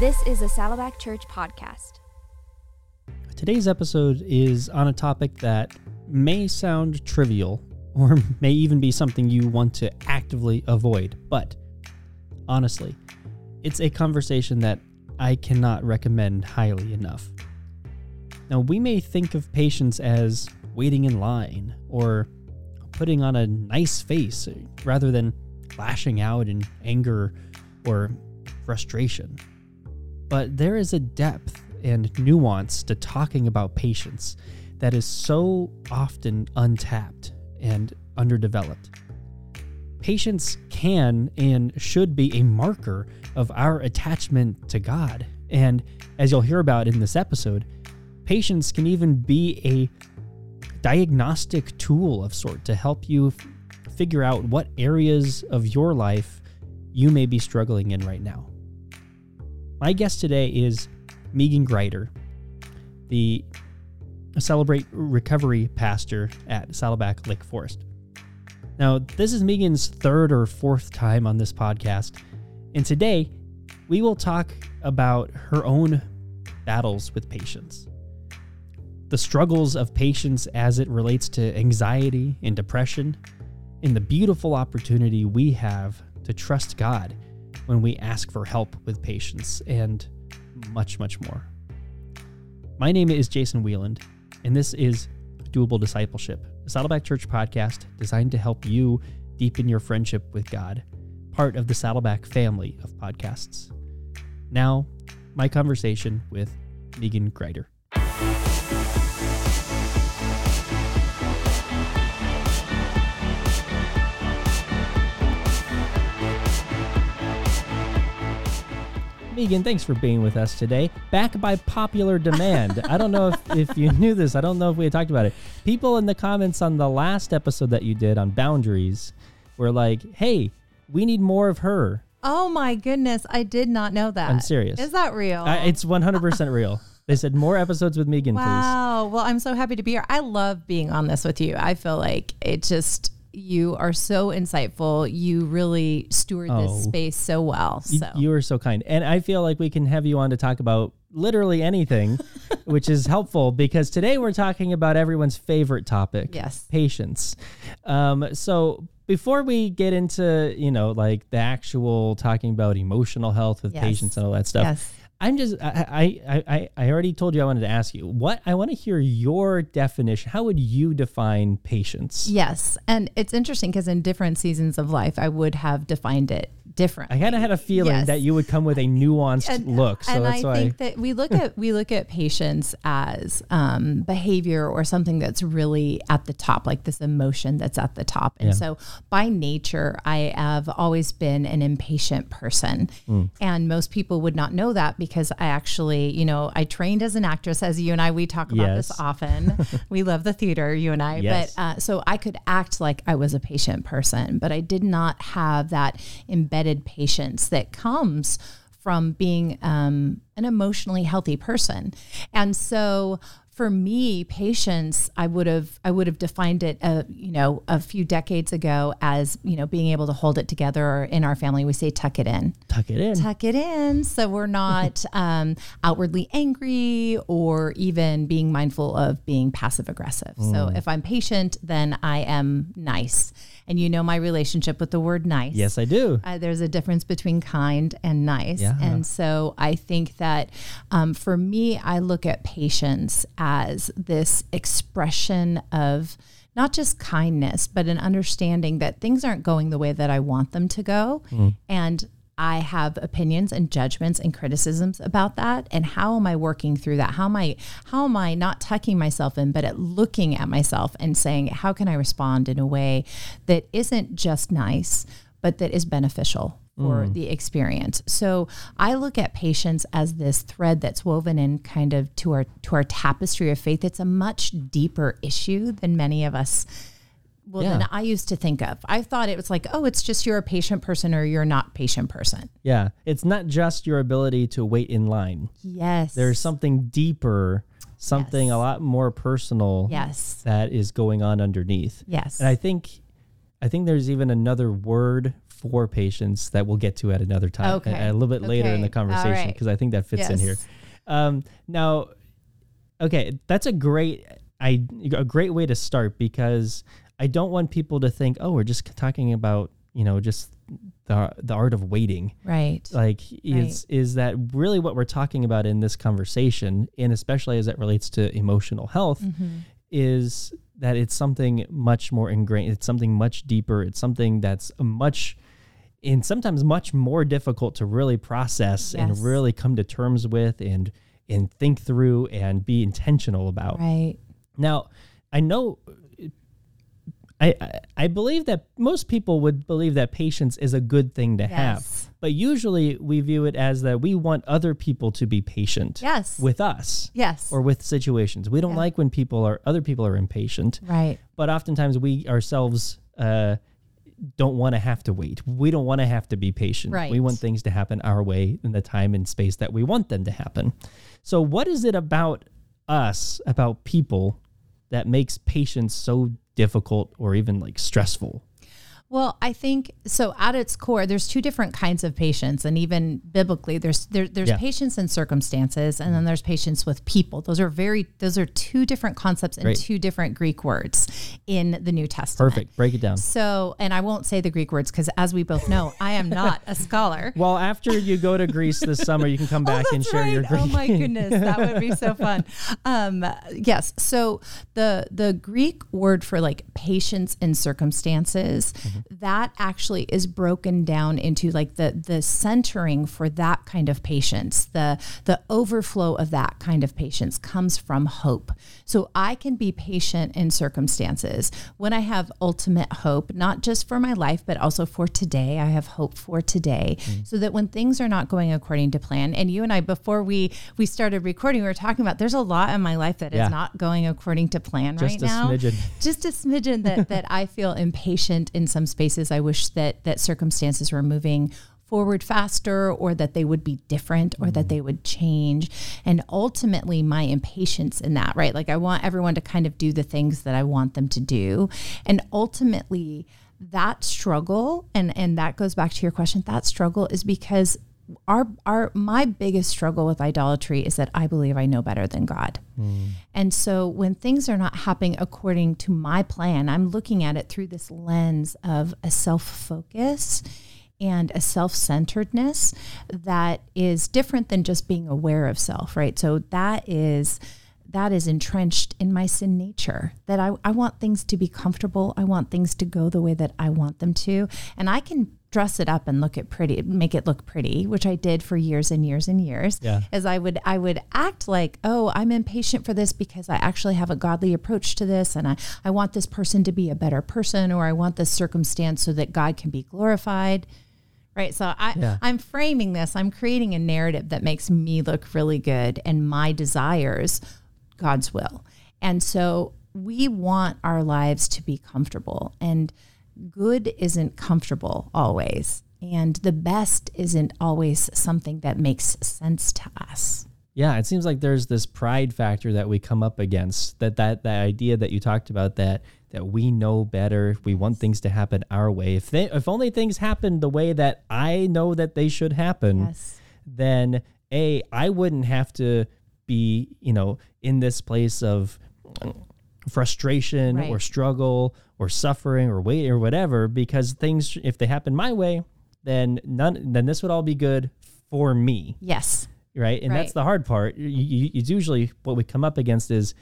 This is a Saddleback Church podcast. Today's episode is on a topic that may sound trivial or may even be something you want to actively avoid, but honestly, it's a conversation that I cannot recommend highly enough. Now, we may think of patience as waiting in line or putting on a nice face rather than lashing out in anger or frustration. But there is a depth and nuance to talking about patience that is so often untapped and underdeveloped. Patience can and should be a marker of our attachment to God. And as you'll hear about in this episode, patience can even be a diagnostic tool of sort to help you f- figure out what areas of your life you may be struggling in right now. My guest today is Meaghan Grider, the Celebrate Recovery pastor at Saddleback Lake Forest. Now, this is Meaghan's third or fourth time on this podcast, and today we will talk about her own battles with patience, the struggles of patience as it relates to anxiety and depression, and the beautiful opportunity we have to trust God when we ask for help with patience, and much, much more. My name is Jason Wieland, and this is Doable Discipleship, a Saddleback Church podcast designed to help you deepen your friendship with God, part of the Saddleback family of podcasts. Now, my conversation with Meaghan Grider. Meaghan, thanks for being with us today. Back by popular demand. I don't know if, if you knew this. I don't know if we had talked about it. People in the comments on the last episode that you did on boundaries were like, hey, we need more of her. Oh my goodness, I did not know that. I'm serious. Is that real? I, it's 100% real. They said more episodes with Meaghan, please. wow. Well, I'm so happy to be here. I love being on this with you. I feel like it just you are so insightful. You really steward Oh. this space so well. You- So You are so kind. And I feel like we can have you on to talk about literally anything, which is helpful because today we're talking about everyone's favorite topic. Yes. Patience. Um, so before we get into, you know, like the actual talking about emotional health with Yes. patience and all that stuff. Yes. I'm just I, I I I already told you I wanted to ask you what I want to hear your definition. How would you define patience? Yes. And it's interesting because in different seasons of life, I would have defined it different. I kind of had a feeling Yes. that you would come with a nuanced look, so and that's I why. think that we look at we look at patience as um, behavior or something that's really at the top, like this emotion that's at the top. And Yeah. so, by nature, I have always been an impatient person, Hmm. and most people would not know that because I actually, you know, I trained as an actress. As you and I, we talk about this often. we love the theater, you and I. Yes. But uh, so I could act like I was a patient person, but I did not have that embedded patience that comes from being um, an emotionally healthy person. And so for me, patience, I would have I would have defined it, uh, you know, a few decades ago as you know being able to hold it together. In our family, we say tuck it in Tuck it in. tuck it in so we're not um, outwardly angry or even being mindful of being passive aggressive. Mm. So if I'm patient, then I am nice. And you know my relationship with the word nice. yes, I do. Uh, there's a difference between kind and nice. Yeah. And so I think that um, for me, I look at patience as this expression of not just kindness, but an understanding that things aren't going the way that I want them to go. And I have opinions and judgments and criticisms about that. And how am I working through that? How am I how am I not tucking myself in, but at looking at myself and saying, how can I respond in a way that isn't just nice, but that is beneficial for mm. the experience. So I look at patience as this thread that's woven in kind of to our to our tapestry of faith. It's a much deeper issue than many of us well Yeah. than I used to think of. I thought it was like, oh, it's just you're a patient person or you're not patient person. Yeah. It's not just your ability to wait in line. Yes. There's something deeper, something Yes. a lot more personal Yes. that is going on underneath. Yes. And I think I think there's even another word for patients that we'll get to at another time, Okay. a, a little bit later in the conversation, All right. because I think that fits in here. Um, now, okay, that's a great, I a great way to start because I don't want people to think, oh, we're just talking about you know just the the art of waiting. Right. Like, is is that really what we're talking about in this conversation, and especially as it relates to emotional health, Mm-hmm. is that it's something much more ingrained. It's something much deeper. It's something that's a much and sometimes much more difficult to really process Yes. and really come to terms with and and think through and be intentional about. Right. Now, I know I, I believe that most people would believe that patience is a good thing to have. But usually we view it as that we want other people to be patient Yes. with us yes. or with situations. We don't Yeah. like when people are other people are impatient right. but oftentimes we ourselves uh, don't want to have to wait. We don't want to have to be patient. Right. We want things to happen our way in the time and space that we want them to happen. So, what is it about us, about people, that makes patience so difficult or even like stressful? Well, I think so. At its core, there's two different kinds of patience, and even biblically, there's there, there's Yeah. patience in circumstances, and then there's patience with people. Those are very those are two different concepts and Great. two different Greek words in the New Testament. Perfect. Break it down. So, and I won't say the Greek words because, as we both know, I am not a scholar. Well, after you go to Greece this summer, you can come back and that's share your. Greek. Oh my goodness, that would be so fun. Um, yes. So the the Greek word for like patience in circumstances, Mm-hmm. That actually is broken down into like the the centering for that kind of patience, the the overflow of that kind of patience comes from hope. So I can be patient in circumstances when I have ultimate hope, not just for my life, but also for today. I have hope for today, Mm. so that when things are not going according to plan, and you and I before we we started recording, we were talking about there's a lot in my life that is Yeah. not going according to plan right? Just right a now. smidgen. Just a smidgen that that I feel impatient in some spaces. I wish that that circumstances were moving forward faster or that they would be different or that mm-hmm. they would change. And ultimately my impatience in that right? Like i want everyone to kind of do the things that i want them to do. And ultimately that struggle and and that goes back to your question that struggle is because our our my biggest struggle with idolatry is that I believe I know better than God. Mm. And so when things are not happening according to my plan, I'm looking at it through this lens of a self-focus and a self-centeredness that is different than just being aware of self, right? So that is that is entrenched in my sin nature that I, I want things to be comfortable. I want things to go the way that I want them to. And I can dress it up and look it pretty, make it look pretty, which I did for years and years and years. Yeah. As I would, I would act like, oh, I'm impatient for this because I actually have a godly approach to this. And I, I want this person to be a better person, or I want this circumstance so that God can be glorified. Right. So I, Yeah. I'm framing this, I'm creating a narrative that makes me look really good and my desires God's will. And so we want our lives to be comfortable, and good isn't comfortable always. And the best isn't always something that makes sense to us. Yeah, it seems like there's this pride factor that we come up against. That that that idea that you talked about that that we know better. We want things to happen our way. If they if only things happen the way that I know that they should happen, Yes. then a I wouldn't have to be you know in this place of frustration or struggle or suffering or wait or whatever because things if they happen my way then none then this would all be good for me Yes. right? And that's the hard part. You, you, it's usually what we come up against is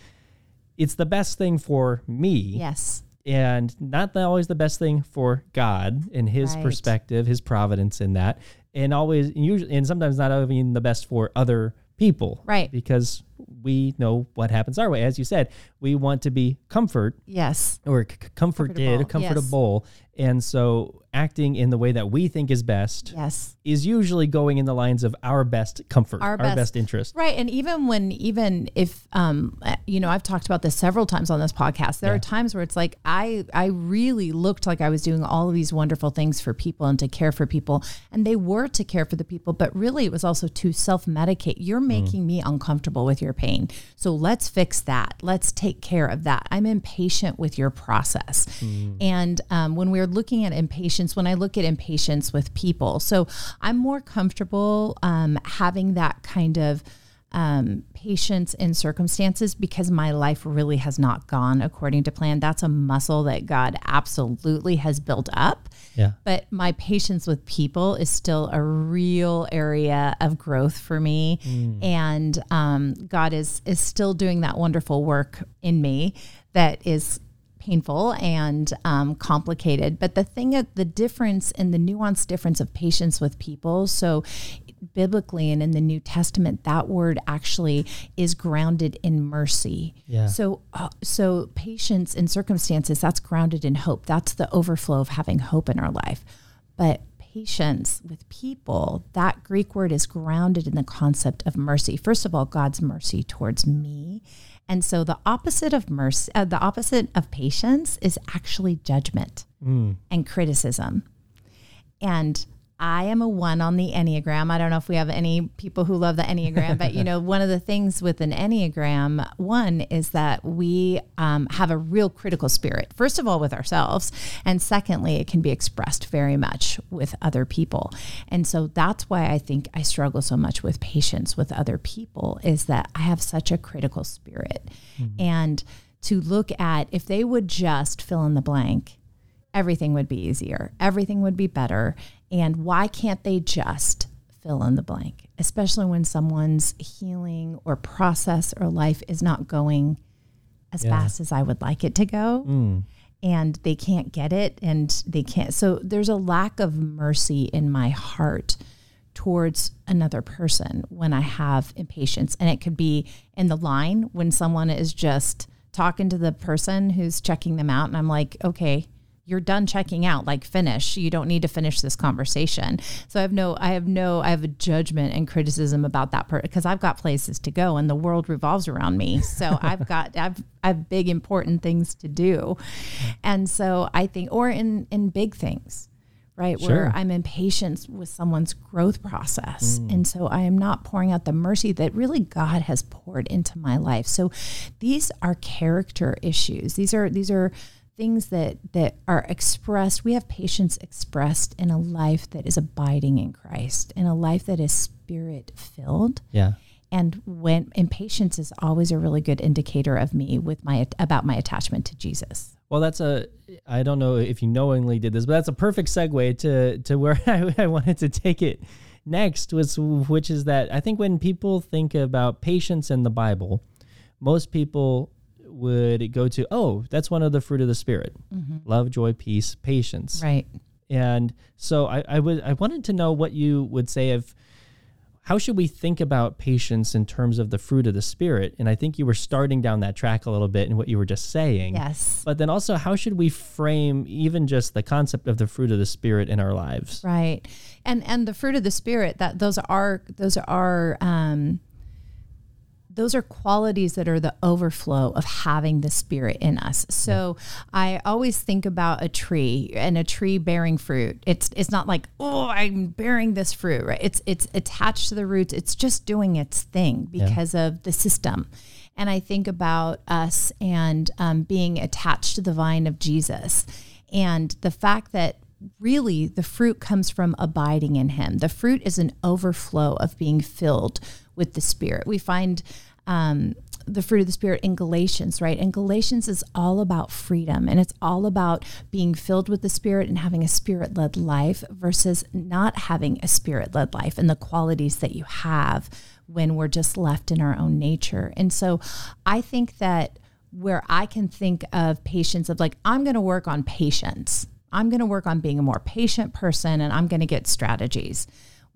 it's the best thing for me, Yes. and not always the best thing for God and His Right. perspective, His providence in that, and always usually and sometimes not even the best for other people, Right. Because we know what happens our way. As you said, we want to be comfort Yes. or c- comforted, Comfortable, comfortable, and so acting in the way that we think is best Yes. is usually going in the lines of our best comfort, Our our, best- best, interest. Right. And even when, even if, um, you know, I've talked about this several times on this podcast. There Yeah. are times where it's like I I really looked like I was doing all of these wonderful things for people and to care for people, and they were to care for the people, but really it was also to self-medicate. You're making me uncomfortable with your pain. So let's fix that. Let's take care of that. I'm impatient with your process. And um, when we're looking at impatience, when I look at impatience with people, so I'm more comfortable um, having that kind of um, patience in circumstances because my life really has not gone according to plan. That's a muscle that God absolutely has built up. Yeah. But my patience with people is still a real area of growth for me, and um, God is is still doing that wonderful work in me that is painful and um, complicated. But the thing, the difference and the nuanced difference of patience with people. So, biblically and in the New Testament, that word actually is grounded in mercy. Yeah. So, uh, so patience in circumstances that's grounded in hope. That's the overflow of having hope in our life. But patience with people, that Greek word is grounded in the concept of mercy. First of all, God's mercy towards me. And so the opposite of mercy, uh, the opposite of patience is actually judgment and criticism. And I am a one on the Enneagram. I don't know if we have any people who love the Enneagram, but you know, one of the things with an Enneagram, one is that we um, have a real critical spirit, first of all, with ourselves. And secondly, it can be expressed very much with other people. And so that's why I think I struggle so much with patience with other people, is that I have such a critical spirit. And to look at if they would just fill in the blank, everything would be easier, everything would be better. And why can't they just fill in the blank, especially when someone's healing or process or life is not going as Yeah. fast as I would like it to go? Mm. And they can't get it and they can't. So there's a lack of mercy in my heart towards another person when I have impatience. And it could be in the line when someone is just talking to the person who's checking them out. And I'm like, okay, you're done checking out like finish. You don't need to finish this conversation. So i have no i have no i have a judgment and criticism about that part because i've got places to go and the world revolves around me. So i've got I've, I have big important things to do. And so i think or in in big things right Sure. where i'm impatient with someone's growth process. Mm. And so i am not pouring out the mercy that really god has poured into my life. So these are character issues. These are these are things that that are expressed we have patience expressed in a life that is abiding in christ in a life that is spirit filled Yeah. and when impatience is always a really good indicator of me with my about my attachment to jesus Well, that's a. I don't know if you knowingly did this, but that's a perfect segue to to where I, I wanted to take it next, was which is that I think when people think about patience in the Bible, most people would go to, oh, that's one of the fruit of the spirit: love, joy, peace, patience. right And so I, I would I wanted to know what you would say of how should we think about patience in terms of the fruit of the spirit? And I think you were starting down that track a little bit in what you were just saying. yes But then also, how should we frame even just the concept of the fruit of the spirit in our lives? right and and the fruit of the spirit that those are those are um those are qualities that are the overflow of having the spirit in us. So I always think about a tree and a tree bearing fruit. It's it's not like, oh, I'm bearing this fruit, right? It's it's attached to the roots. It's just doing its thing because of the system. And I think about us and um, being attached to the vine of Jesus and the fact that really the fruit comes from abiding in him. The fruit is an overflow of being filled with the Spirit. We find um, the fruit of the Spirit in Galatians, right? And Galatians is all about freedom and it's all about being filled with the Spirit and having a Spirit led life versus not having a Spirit led life and the qualities that you have when we're just left in our own nature. And so I think that where I can think of patience of like, I'm going to work on patience. I'm going to work on being a more patient person and I'm going to get strategies.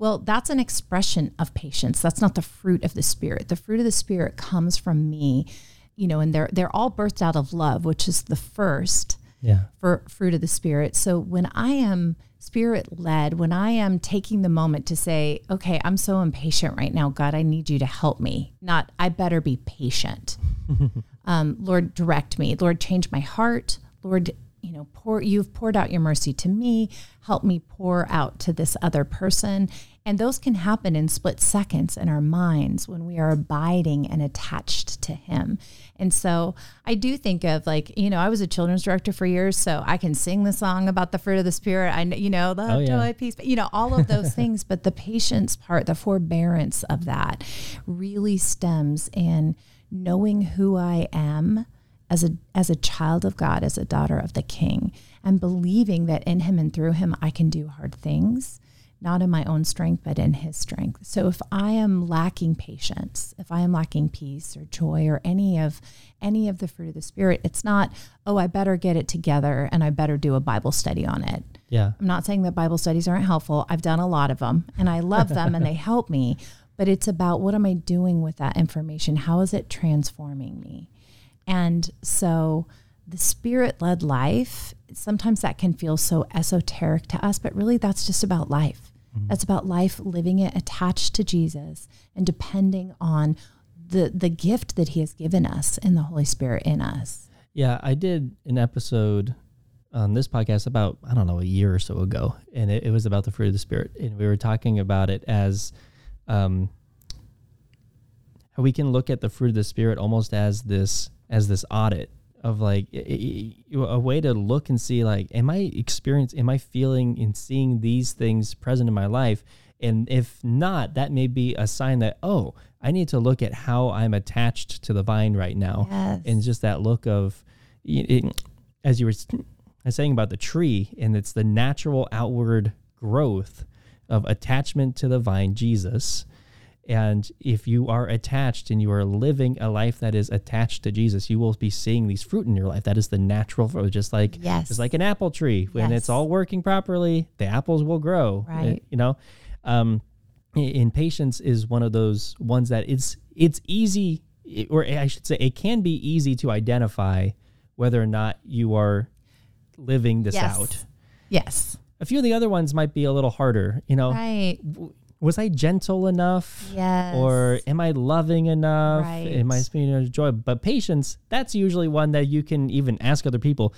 Well, that's an expression of patience. That's not the fruit of the spirit. The fruit of the spirit comes from me, you know, and they're they're all birthed out of love, which is the first Yeah. for fruit of the spirit. So when I am spirit led, when I am taking the moment to say, okay, I'm so impatient right now, God, I need you to help me. Not I better be patient. um, Lord, direct me. Lord, change my heart. Lord, you know, pour you've poured out your mercy to me. Help me pour out to this other person. And those can happen in split seconds in our minds when we are abiding and attached to Him. And so I do think of like, you know, I was a children's director for years, so I can sing the song about the fruit of the Spirit. I, you know, love, Oh, yeah. joy, peace, you know, all of those things. But the patience part, the forbearance of that really stems in knowing who I am as a as a child of God, as a daughter of the King, and believing that in Him and through Him I can do hard things, not in my own strength, but in His strength. So if I am lacking patience, if I am lacking peace or joy or any of any of the fruit of the Spirit, it's not oh I better get it together and I better do a Bible study on it. Yeah. I'm not saying that Bible studies aren't helpful. I've done a lot of them and I love them and they help me. But it's about what am I doing with that information? How is it transforming me? And so the spirit led life, sometimes that can feel so esoteric to us, but really that's just about life. That's about life living it attached to Jesus and depending on the the gift that he has given us in the Holy Spirit in us. Yeah, I did an episode on this podcast about, I don't know, a year or so ago, and it, it was about the fruit of the Spirit. And we were talking about it as um, how we can look at the fruit of the Spirit almost as this as this audit of like a way to look and see like am i experiencing am i feeling and seeing these things present in my life? And if not that may be a sign that oh i need to look at how i'm attached to the vine right now. Yes. and just that look of it, as you were saying about the tree and it's the natural outward growth of attachment to the vine jesus and if you are attached and you are living a life that is attached to Jesus, you will be seeing these fruit in your life. That is the natural fruit, just like Yes. just like an apple tree. When it's all working properly, the apples will grow. uh, Right. You know, um, in patience is one of those ones that it's it's easy, or I should say, it can be easy to identify whether or not you are living this Yes. out. Yes. A few of the other ones might be a little harder. You know, Right. Was I gentle enough? Yes. Or am I loving enough? Right. Am I speaking of joy? But patience, that's usually one that you can even ask other people.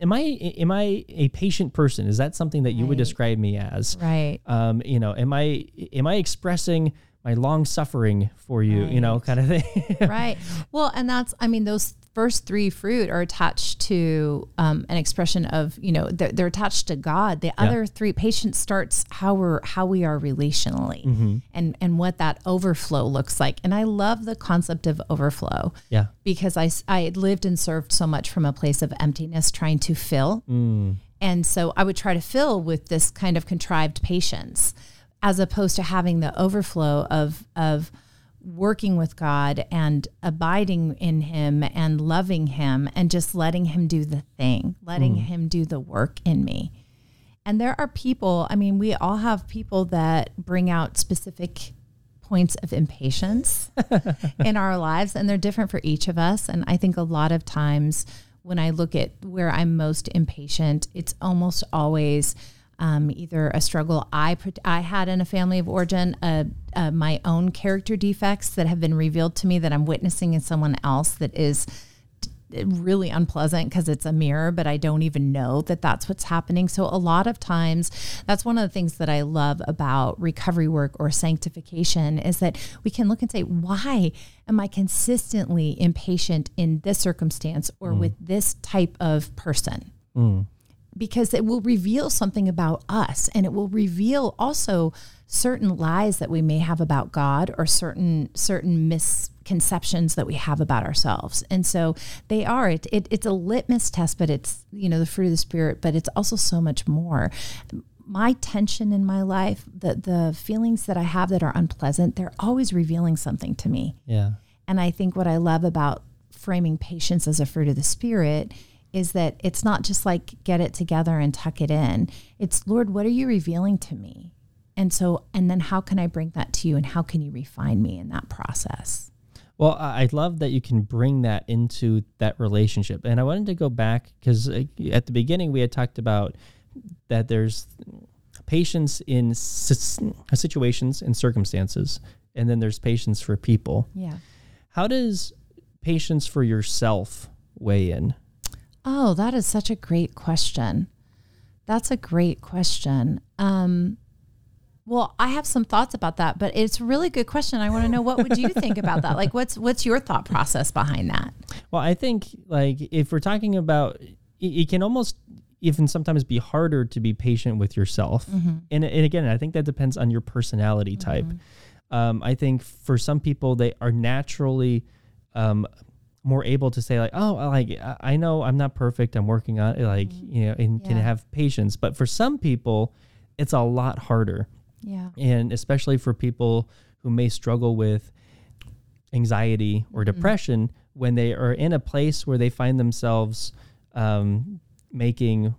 Am I am I a patient person? Is that something that you would describe me as? Right. Um, you know, am I am I expressing my long suffering for you? You know, kind of thing. right. Well, and that's, I mean, those first three fruit are attached to um, an expression of, you know, they're, they're attached to God. The other three, patience starts how we're, how we are relationally Mm-hmm. and, and what that overflow looks like. And I love the concept of overflow yeah. because I, I lived and served so much from a place of emptiness trying to fill. Mm. And so I would try to fill with this kind of contrived patience as opposed to having the overflow of, of working with God and abiding in Him and loving Him and just letting Him do the thing, letting mm. Him do the work in me. And there are people, I mean, we all have people that bring out specific points of impatience in our lives, and they're different for each of us. And I think a lot of times when I look at where I'm most impatient, it's almost always um, either a struggle I I had in a family of origin, uh, uh, my own character defects that have been revealed to me that I'm witnessing in someone else that is really unpleasant because it's a mirror, but I don't even know that that's what's happening. So, a lot of times, that's one of the things that I love about recovery work or sanctification is that we can look and say, why am I consistently impatient in this circumstance or with this type of person? Because it will reveal something about us and it will reveal also certain lies that we may have about God or certain certain misconceptions that we have about ourselves. And so they are it, it it's a litmus test but it's you know the fruit of the spirit but it's also so much more. My tension in my life, the the feelings that I have that are unpleasant, they're always revealing something to me. Yeah. And I think what I love about framing patience as a fruit of the spirit is that it's not just like get it together and tuck it in. It's Lord, what are you revealing to me? And so, and then how can I bring that to you and how can you refine me in that process? Well, I love that you can bring that into that relationship. And I wanted to go back because uh, at the beginning we had talked about that there's patience in situations and circumstances, and then there's patience for people. Yeah. How does patience for yourself weigh in? Oh, that is such a great question. That's a great question. Um, well, I have some thoughts about that, but it's a really good question. I want to know what would you think about that? Like, what's what's your thought process behind that? Well, I think like if we're talking about, it, it can almost even sometimes be harder to be patient with yourself. And, and again, I think that depends on your personality type. Um, I think for some people, they are naturally um, more able to say like, oh, like I- I know I'm not perfect. I'm working on it. Like mm-hmm. you know, and can have patience. But for some people, it's a lot harder Yeah. and especially for people who may struggle with anxiety or mm-hmm. depression when they are in a place where they find themselves um, making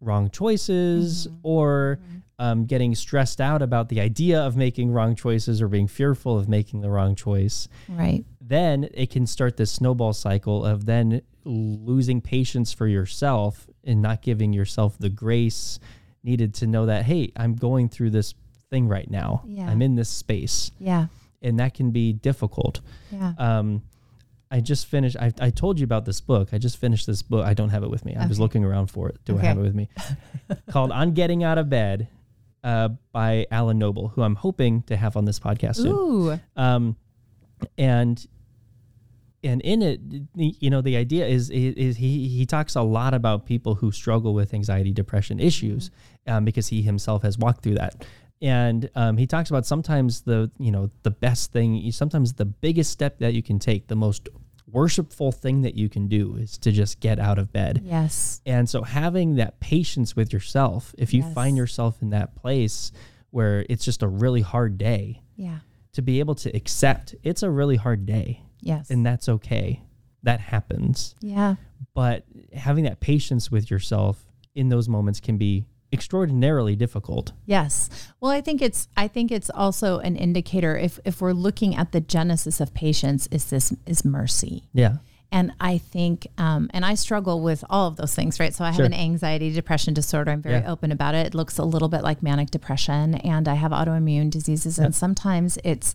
wrong choices mm-hmm. or um, getting stressed out about the idea of making wrong choices or being fearful of making the wrong choice Right. then it can start this snowball cycle of then losing patience for yourself and not giving yourself the grace needed to know that hey i'm going through this thing right now Yeah. i'm in this space Yeah. and that can be difficult Yeah. um, i just finished I, I told you about this book i just finished this book i don't have it with me i was looking around for it do Okay. i have it with me called on getting out of bed uh, by alan noble who i'm hoping to have on this podcast soon Ooh. um, and and in it, you know, the idea is is he he talks a lot about people who struggle with anxiety, depression issues, um, because he himself has walked through that. And um, he talks about sometimes the you know the best thing, sometimes the biggest step that you can take, the most worshipful thing that you can do is to just get out of bed. Yes. And so having that patience with yourself, if you Yes. find yourself in that place where it's just a really hard day, Yeah. to be able to accept it's a really hard day Yes. and that's okay. That happens. yeah. But having that patience with yourself in those moments can be extraordinarily difficult. Yes. Well, I think it's I think it's also an indicator if if we're looking at the genesis of patience is this is mercy. Yeah. And I think, um, and I struggle with all of those things, right? So I have Sure. an anxiety depression disorder. I'm very Yeah. open about it. It looks a little bit like manic depression, and I have autoimmune diseases. And sometimes it's,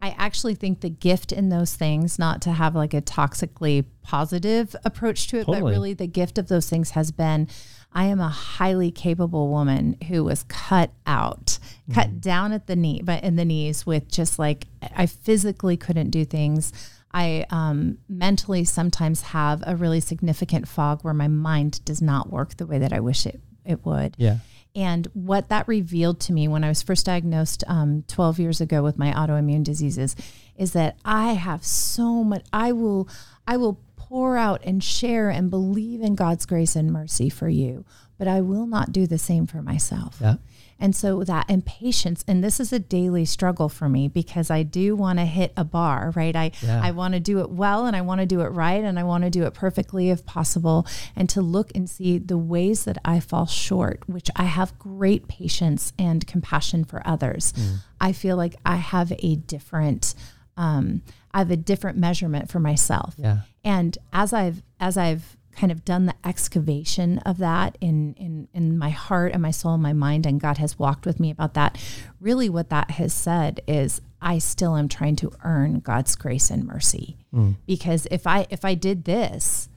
I actually think the gift in those things, not to have like a toxically positive approach to it, but really the gift of those things has been I am a highly capable woman who was cut out, cut down at the knee, but in the knees with just like I physically couldn't do things. I um, mentally sometimes have a really significant fog where my mind does not work the way that I wish it, it would. Yeah. And what that revealed to me when I was first diagnosed um, 12 years ago with my autoimmune diseases is that I have so much, I will, I will pour out and share and believe in God's grace and mercy for you, but I will not do the same for myself. Yeah. And so that impatience, and this is a daily struggle for me because I do want to hit a bar, right? I Yeah. I want to do it well and I want to do it right and I want to do it perfectly if possible and to look and see the ways that I fall short, which I have great patience and compassion for others. I feel like I have a different um, I have a different measurement for myself. Yeah. And as I've as I've kind of done the excavation of that in in in my heart and my soul and my mind and God has walked with me about that, really what that has said is I still am trying to earn God's grace and mercy. Mm. Because if I if I did this,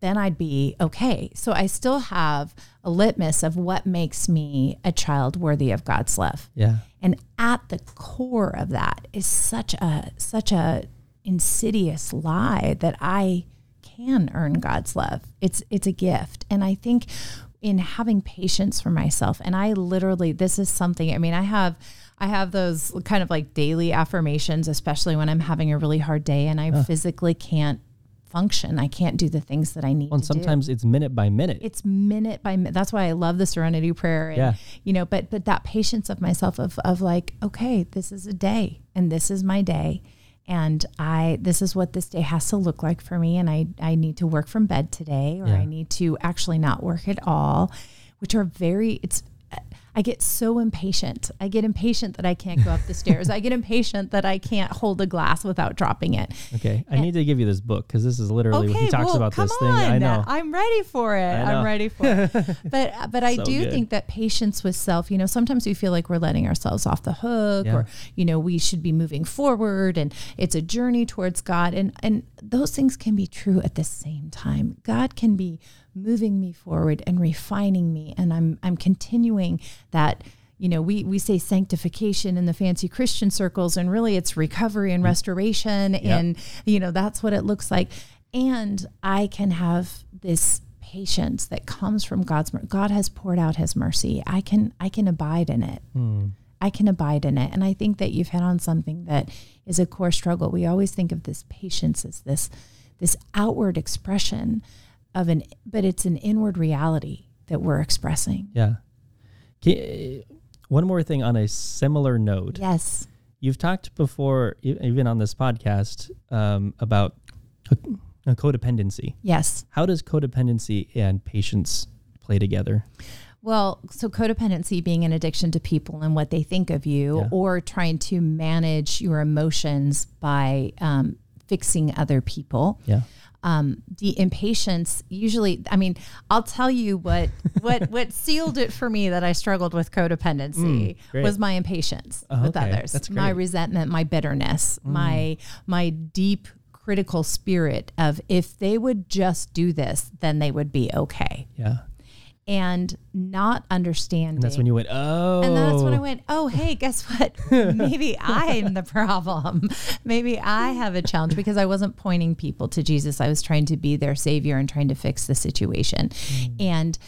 then I'd be okay. So I still have a litmus of what makes me a child worthy of God's love. Yeah. And at the core of that is such a such a insidious lie that I can earn God's love. It's it's a gift. And I think in having patience for myself and I literally this is something I mean I have I have those kind of like daily affirmations especially when I'm having a really hard day and I physically can't function. I can't do the things that I need Well, and to do sometimes it's minute by minute. it's minute by minute. That's why I love the serenity prayer. And, Yeah. you know, but, but that patience of myself of, of like, okay, this is a day and this is my day. And I, this is what this day has to look like for me. And I, I need to work from bed today, or Yeah. I need to actually not work at all, which are very, it's, I get so impatient. I get impatient that I can't go up the stairs. I get impatient that I can't hold a glass without dropping it. Okay, I need to give you this book because this is literally Okay, what he talks well, about this thing. on. I know. I'm ready for it. I'm ready for it. But but I So do good. think that patience with self, you know, sometimes we feel like we're letting ourselves off the hook Yeah. or you know, we should be moving forward and it's a journey towards God and and those things can be true at the same time. God can be moving me forward and refining me and I'm I'm continuing that you know, we, we say sanctification in the fancy Christian circles, and really it's recovery and mm. restoration. And, you know, that's what it looks like. And I can have this patience that comes from God's mer- God has poured out his mercy. I can I can abide in it. Hmm. I can abide in it. And I think that you've hit on something that is a core struggle. We always think of this patience as this this outward expression of an but it's an inward reality that we're expressing. Yeah. Can- one more thing on a similar note. Yes. You've talked before, even on this podcast, um, about co- uh, codependency. Yes. How does codependency and patience play together? Well, so codependency being an addiction to people and what they think of you, Yeah. or trying to manage your emotions by um, fixing other people. Yeah. Um, the impatience usually, I mean, I'll tell you what what what sealed it for me that I struggled with codependency Mm, was my impatience Oh, with okay. others, That's my great. Mm. resentment, my bitterness, my my deep critical spirit of if they would just do this, then they would be okay Yeah. And not understanding. And that's when you went, oh. And that's when I went, oh, hey, guess what? Maybe I'm the problem. Maybe I have a challenge because I wasn't pointing people to Jesus. I was trying to be their savior and trying to fix the situation. And,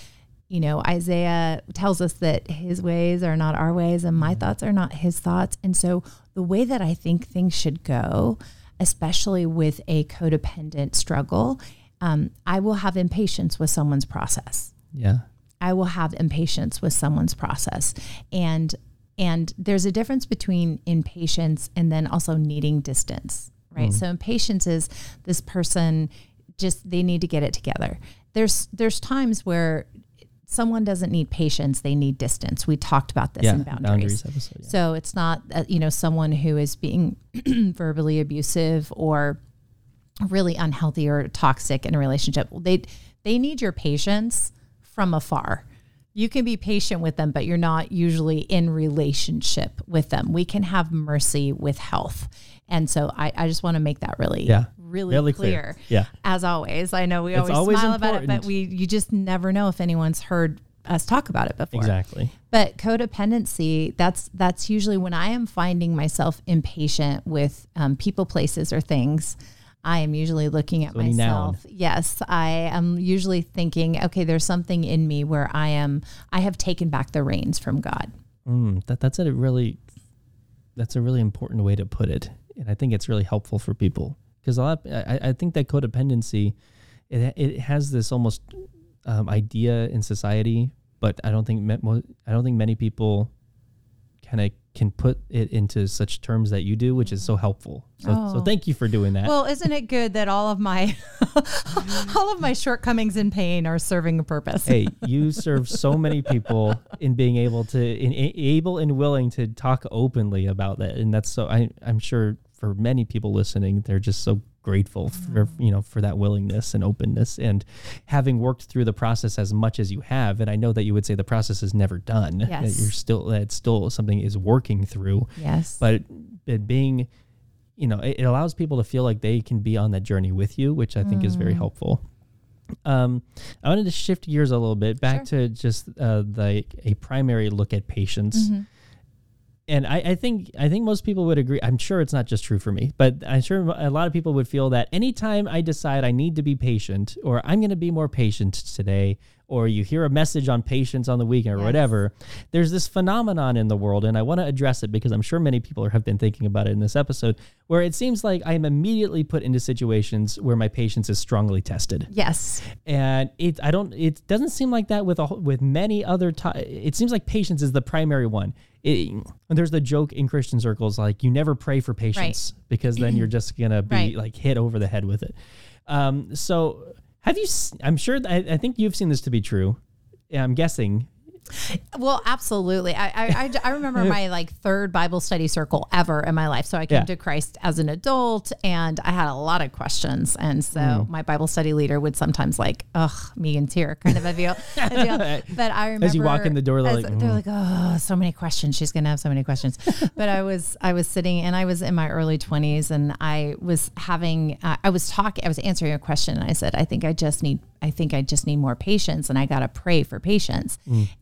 you know, Isaiah tells us that his ways are not our ways and my thoughts are not his thoughts. And so the way that I think things should go, especially with a codependent struggle, um, I will have impatience with someone's process. Yeah. I will have impatience with someone's process. And and there's a difference between impatience and then also needing distance, right? So impatience is this person just they need to get it together. There's there's times where someone doesn't need patience, they need distance. We talked about this Yeah. in boundaries. Boundaries episode. Yeah. So it's not uh, you know someone who is being verbally abusive or really unhealthy or toxic in a relationship. They they need your patience from afar. You can be patient with them, but you're not usually in relationship with them. We can have mercy with health. And so I, I just want to make that really, Yeah. really Really clear. clear. Yeah. As always. I know we It's always, always smile about it, but we you just never know if anyone's heard us talk about it before. Exactly. But codependency, that's that's usually when I am finding myself impatient with um, people, places, or things. I am usually looking at So myself. Yes, I am usually thinking, okay, there's something in me where I am. I have taken back the reins from God. Mm, that that's a really that's a really important way to put it, and I think it's really helpful for people because a lot. I, I think that codependency, it it has this almost um, idea in society, but I don't think I don't think many people kind of can put it into such terms that you do, which is so mm-hmm. helpful. So, so Oh. thank you for doing that. Well, isn't it good that all of my all of my shortcomings and pain are serving a purpose? hey, you serve so many people in being able to, in, able and willing to talk openly about that, and that's so. I, I'm sure for many people listening, they're just so grateful for you know for that willingness and openness, and having worked through the process as much as you have. And I know that you would say the process is never done. that you're still that still something is working through, Yes. but it being you know it, it allows people to feel like they can be on that journey with you which i think is Mm. very helpful um, i wanted to shift gears a little bit back to just uh, like a primary look at patience Mm-hmm. And I, I think I think most people would agree. I'm sure it's not just true for me, but I'm sure a lot of people would feel that anytime I decide I need to be patient, or I'm going to be more patient today, or you hear a message on patience on the weekend or Yes. whatever, there's this phenomenon in the world, and I want to address it because I'm sure many people have been thinking about it in this episode, where it seems like I am immediately put into situations where my patience is strongly tested yes. and it I don't it doesn't seem like that with a, with many other ti it seems like patience is the primary one. It, and there's the joke in Christian circles like you never pray for patience because then you're just gonna be Right. like hit over the head with it. Um, so have you? I'm sure I, I think you've seen this to be true. I'm guessing. Well, absolutely. I, I, I, I remember my like third Bible study circle ever in my life. So I came Yeah. to Christ as an adult and I had a lot of questions. And so Mm. my Bible study leader would sometimes like, ugh, me and here kind of a deal. a deal. But I remember As you walk in the door, they're like, they're "Mm." like, oh, so many questions. She's going to have so many questions. but I was, I was sitting and I was in my early 20s and I was having, uh, I was talking, I was answering a question and I said, I think I just need, I think I just need more patience and I got to pray for patience.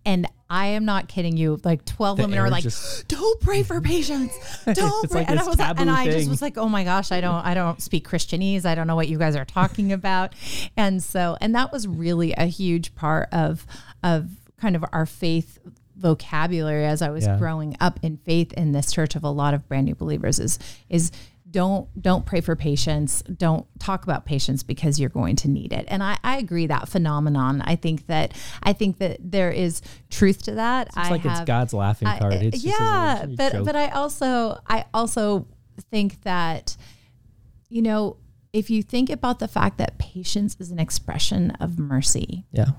And I am not kidding you. Like 12 The women are like, just- don't pray for patience. Don't pray. like and I was and I just was like, oh my gosh, I don't, I don't speak Christianese. I don't know what you guys are talking about. And so, and that was really a huge part of, of kind of our faith vocabulary as I was Yeah. growing up in faith in this church of a lot of brand new believers is, is don't don't pray for patience. Don't talk about patience because you're going to need it. And i, I agree that phenomenon. I think that i think that there is truth to that. It's I like it's God's laughing I- card. It's just a yeah, but joke. but I also I also think that you know if you think about the fact that patience is an expression of mercy yeah,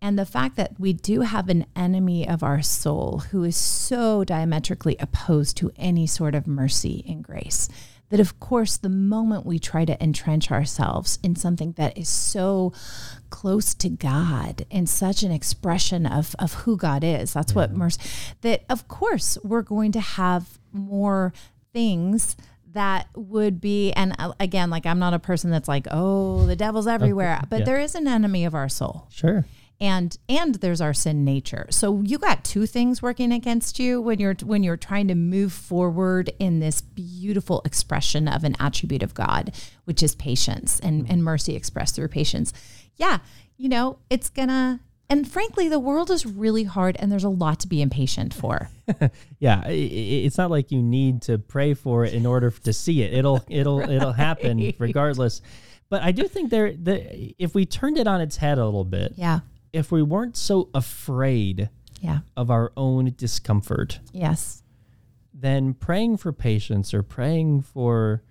and the fact that we do have an enemy of our soul who is so diametrically opposed to any sort of mercy and grace that of course the moment we try to entrench ourselves in something that is so close to God and such an expression of of who God is that's what mercy that of course we're going to have more things that would be and uh, again like I'm not a person that's like oh the devil's everywhere but yeah. there is an enemy of our soul sure. And and there's our sin nature. So you got two things working against you when you're when you're trying to move forward in this beautiful expression of an attribute of god which is patience and and mercy expressed through patience. Yeah you know it's gonna and frankly the world is really hard and there's a lot to be impatient for. Yeah, it's not like you need to pray for it in order to see it. It'll it'll it'll happen regardless. But I do think there the if we turned it on its head a little bit, yeah if we weren't so afraid yeah of our own discomfort, yes then praying for patience or praying for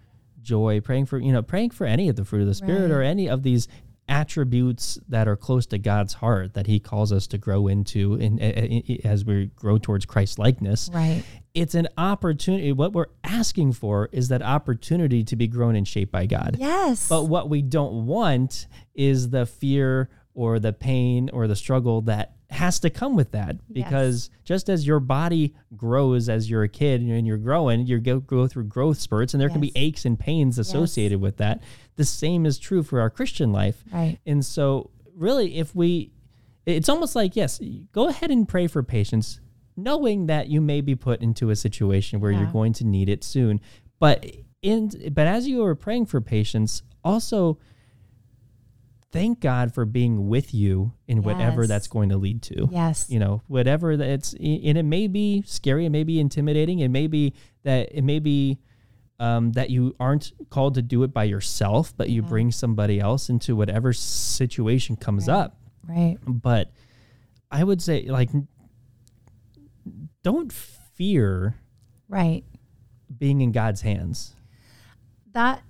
joy, praying for, you know, praying for any of the fruit of the spirit or any of these attributes that are close to God's heart that he calls us to grow into in, i- i- as we grow towards Christ likeness. right It's an opportunity. What we're asking for is that opportunity to be grown and shaped by God. yes But what we don't want is the fear or the pain or the struggle that has to come with that. Because just as your body grows as you're a kid and you're growing, you go, go through growth spurts and there can be aches and pains associated with that. The same is true for our Christian life. right And so, really, if we, it's almost like, yes, go ahead and pray for patience, knowing that you may be put into a situation where you're going to need it soon. But in, but as you are praying for patience, also thank God for being with you in whatever that's going to lead to. yes You know, whatever that's, and it may be scary, it may be intimidating, it may be that it may be um, that you aren't called to do it by yourself, but you bring somebody else into whatever situation comes Right. up. right But I would say, like, don't fear right being in God's hands. that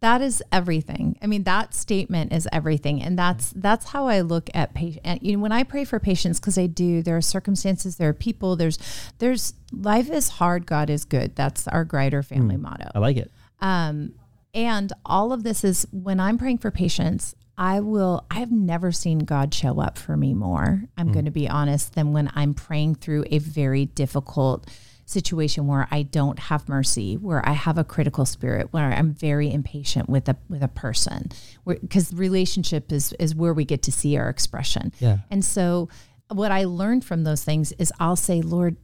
that is everything. I mean, that statement is everything, and that's that's how I look at patient. And you know, when I pray for patience, because I do, there are circumstances, there are people, there's there's life is hard, God is good. That's our Grider family motto. I like it. Um, and all of this is when I'm praying for patience, I will, I've never seen God show up for me more, I'm going to be honest, than when I'm praying through a very difficult situation where I don't have mercy, where I have a critical spirit, where I'm very impatient with a with a person. Because relationship is is where we get to see our expression. Yeah. And so what I learned from those things is I'll say, Lord,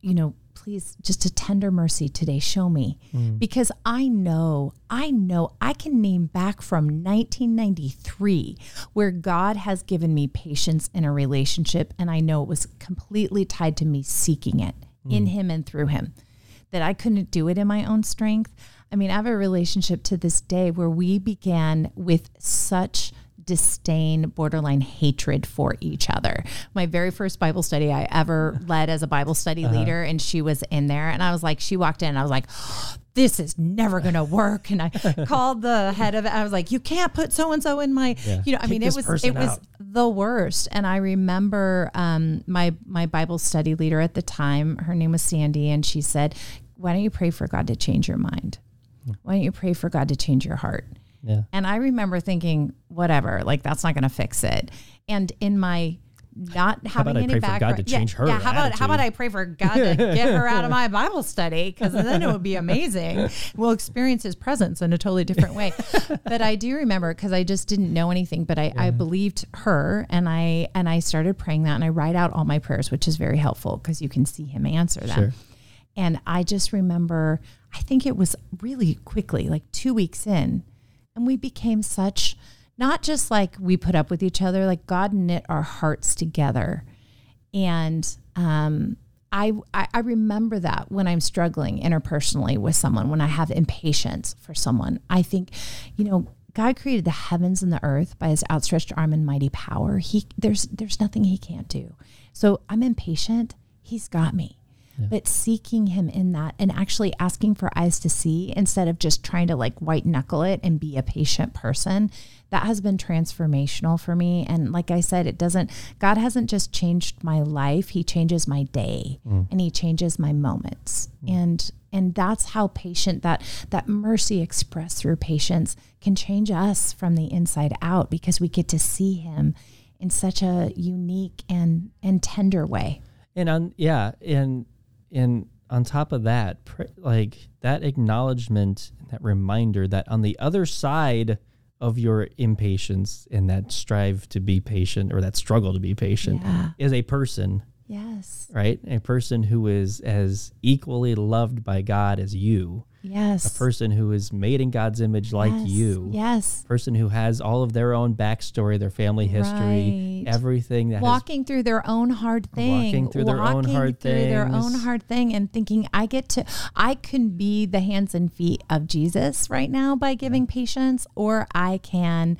you know, please just a tender mercy today, show me. Mm. Because I know, I know I can name back from 1993 where God has given me patience in a relationship. And I know it was completely tied to me seeking it in Him and through Him, that I couldn't do it in my own strength. I mean, I have a relationship to this day where we began with such disdain, borderline hatred for each other. My very first Bible study I ever led as a Bible study Uh-huh. leader, and she was in there, and I was like, she walked in, and I was like, this is never going to work. And I called the head of it. I was like, you can't put so and so in my, Yeah. you know, I Kick mean, it was it was out. The worst. And I remember um, my my Bible study leader at the time. Her name was Sandy, and she said, "Why don't you pray for God to change your mind? Why don't you pray for God to change your heart?" Yeah. And I remember thinking, whatever, like that's not going to fix it. And in my not having any for God background, to change yeah, her Yeah, how about how about? I pray for God to get her out of my Bible study because then it would be amazing. We'll experience His presence in a totally different way. but I do remember because I just didn't know anything, but I, I believed her, and I and I started praying that, and I write out all my prayers, which is very helpful because you can see Him answer them. Sure. And I just remember, I think it was really quickly, like two weeks in, and we became such, not just like we put up with each other, like God knit our hearts together. And um, I, I remember that when I'm struggling interpersonally with someone, when I have impatience for someone, I think, you know, God created the heavens and the earth by His outstretched arm and mighty power. He there's there's nothing He can't do. So I'm impatient. He's got me. But seeking him in that and actually asking for eyes to see instead of just trying to like white knuckle it and be a patient person, that has been transformational for me. And like I said, it doesn't, God hasn't just changed my life, He changes my day mm. and He changes my moments. Mm. And and that's how patient that that mercy expressed through patience can change us from the inside out because we get to see him in such a unique and and tender way. And on yeah, and and on top of that, pr- like that acknowledgement, that reminder that on the other side of your impatience and that strive to be patient or that struggle to be patient Yeah. is a person, Yes. right? A person who is as equally loved by God as you, Yes. a person who is made in God's image like Yes. you, Yes. person who has all of their own backstory, their family history, Right. everything that has Walking through their own hard thing. Walking through their own walking hard through their own hard thing and thinking I get to I can be the hands and feet of Jesus right now by giving patience or I can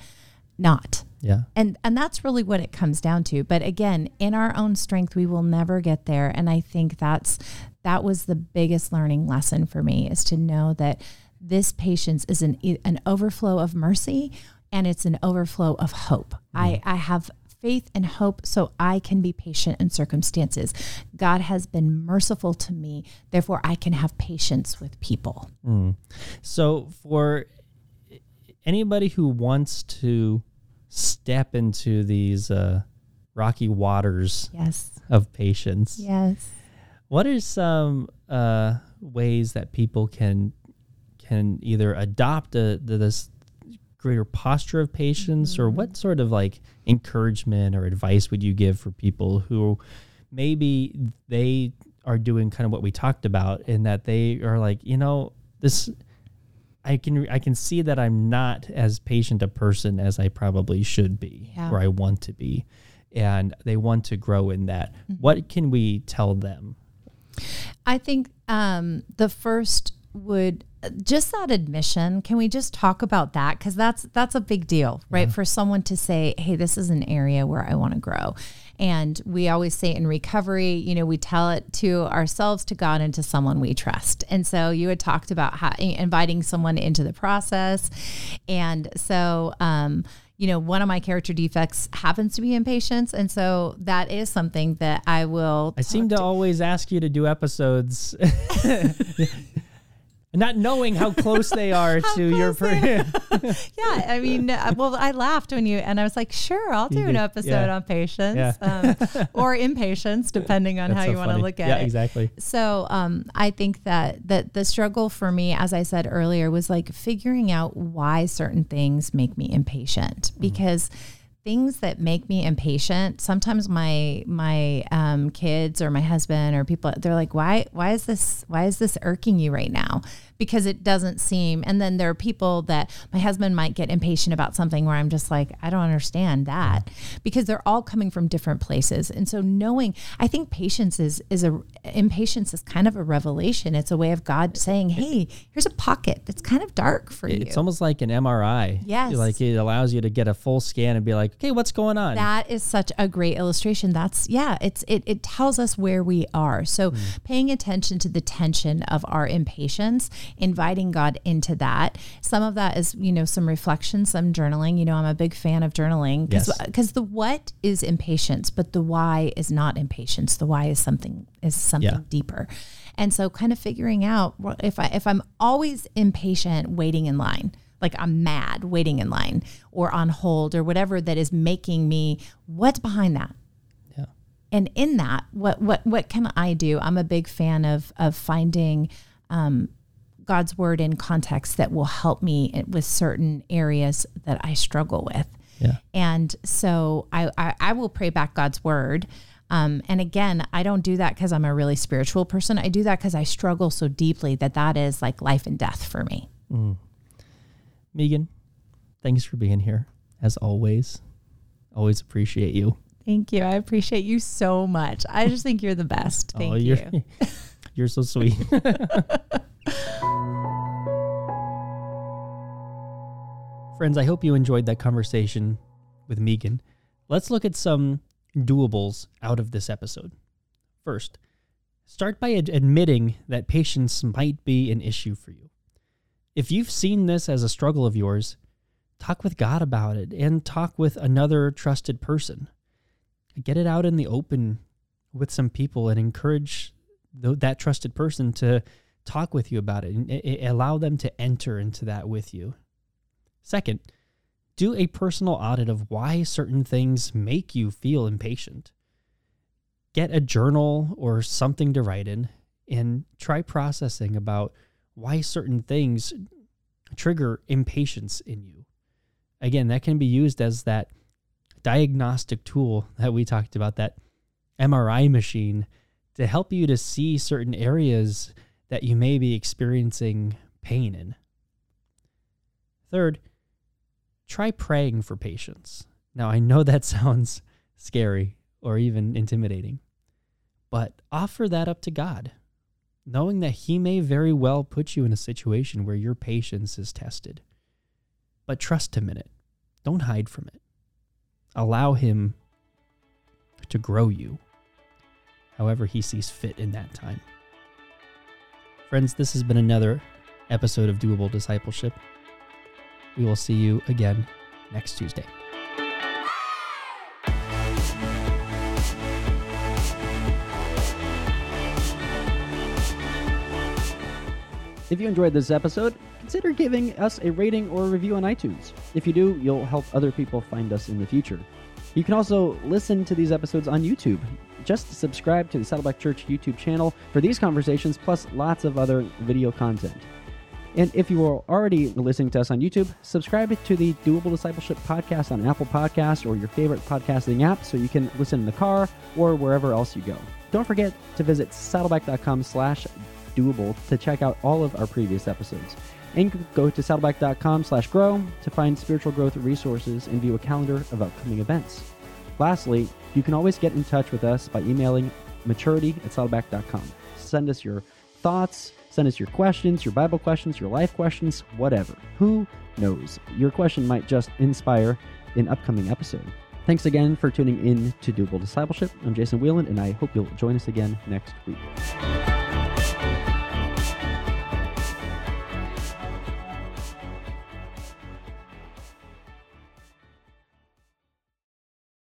not. yeah. and and that's really what it comes down to but again in our own strength we will never get there and i think that's that was the biggest learning lesson for me is to know that this patience is an an overflow of mercy and it's an overflow of hope. I i have faith and hope so i can be patient in circumstances. God has been merciful to me therefore i can have patience with people. So for anybody who wants to step into these uh, rocky waters yes. of patience, yes what are some uh, ways that people can can either adopt a, the, this greater posture of patience, or what sort of like encouragement or advice would you give for people who maybe they are doing kind of what we talked about, in that they are like, you know, this I can I can see that I'm not as patient a person as I probably should be Yeah. or I want to be, and they want to grow in that. What can we tell them? I think um, the first would just that admission. Can we just talk about that? Because that's that's a big deal, right? For someone to say, "Hey, this is an area where I want to grow," and we always say in recovery, you know, we tell it to ourselves, to God, and to someone we trust. And so you had talked about how, inviting someone into the process, and so. Um, you know, one of my character defects happens to be impatience. And so that is something that I will. I seem to always ask you to do episodes, not knowing how close they are to your. close Per- Yeah, I mean, uh, well, I laughed when you and I was like, "Sure, I'll do an episode yeah. on patience Yeah. um, or impatience, depending on That's how so you want to look at yeah, it." Yeah, exactly. So, um, I think that that the struggle for me, as I said earlier, was like figuring out why certain things make me impatient because. Things that make me impatient. Sometimes my my um, kids or my husband or people they're like, why why is this why is this irking you right now? Because it doesn't seem. And then there are people that my husband might get impatient about something where I'm just like, I don't understand that because they're all coming from different places. And so knowing, I think patience is is a impatience is kind of a revelation. It's a way of God saying, Hey, here's a pocket that's kind of dark for you. It's almost like an MRI. Yes. Like it allows you to get a full scan and be like, okay, what's going on? That is such a great illustration. That's yeah, it's it it tells us where we are. So hmm. paying attention to the tension of our impatience, inviting God into that. Some of that is, you know, some reflection, some journaling. You know, I'm a big fan of journaling because Yes. because the what is impatience, but the why is not impatience. The why is something is something Yeah. deeper. And so kind of figuring out what- if I if I'm always impatient waiting in line, like I'm mad waiting in line or on hold or whatever that is making me what's behind that? Yeah. And in that, what what what can I do? I'm a big fan of of finding um, God's word in context that will help me with certain areas that I struggle with. Yeah. And so I, I, I will pray back God's word. Um, and again, I don't do that because I'm a really spiritual person. I do that because I struggle so deeply that that is like life and death for me. Meaghan, thanks for being here as always. Always appreciate you. Thank you. I appreciate you so much. I just think you're the best. Thank oh, you. you're so sweet. Friends, I hope you enjoyed that conversation with Meaghan. Let's look at some doables out of this episode. First, start by ad- admitting that patience might be an issue for you. If you've seen this as a struggle of yours, talk with God about it and talk with another trusted person. Get it out in the open with some people and encourage th- that trusted person to talk with you about it and i- i- allow them to enter into that with you. Second, do a personal audit of why certain things make you feel impatient. Get a journal or something to write in and try processing about why certain things trigger impatience in you. Again, that can be used as that diagnostic tool that we talked about, that MRI machine to help you to see certain areas that you may be experiencing pain in. Third, try praying for patience. Now, I know that sounds scary or even intimidating, but offer that up to God, knowing that He may very well put you in a situation where your patience is tested. But trust Him in it, don't hide from it. Allow Him to grow you however He sees fit in that time. Friends, this has been another episode of Doable Discipleship. We will see you again next Tuesday. If you enjoyed this episode, consider giving us a rating or a review on iTunes. If you do, you'll help other people find us in the future. You can also listen to these episodes on YouTube. Just subscribe to the Saddleback Church YouTube channel for these conversations, plus lots of other video content. And if you are already listening to us on YouTube, subscribe to the Doable Discipleship podcast on Apple Podcasts or your favorite podcasting app so you can listen in the car or wherever else you go. Don't forget to visit saddleback.com slash doable to check out all of our previous episodes. And go to saddleback.com slash grow to find spiritual growth resources and view a calendar of upcoming events. Lastly, you can always get in touch with us by emailing maturity at saddleback.com. Send us your thoughts, send us your questions, your Bible questions, your life questions, whatever. Who knows? Your question might just inspire an upcoming episode. Thanks again for tuning in to Doable Discipleship. I'm Jason Wieland, and I hope you'll join us again next week.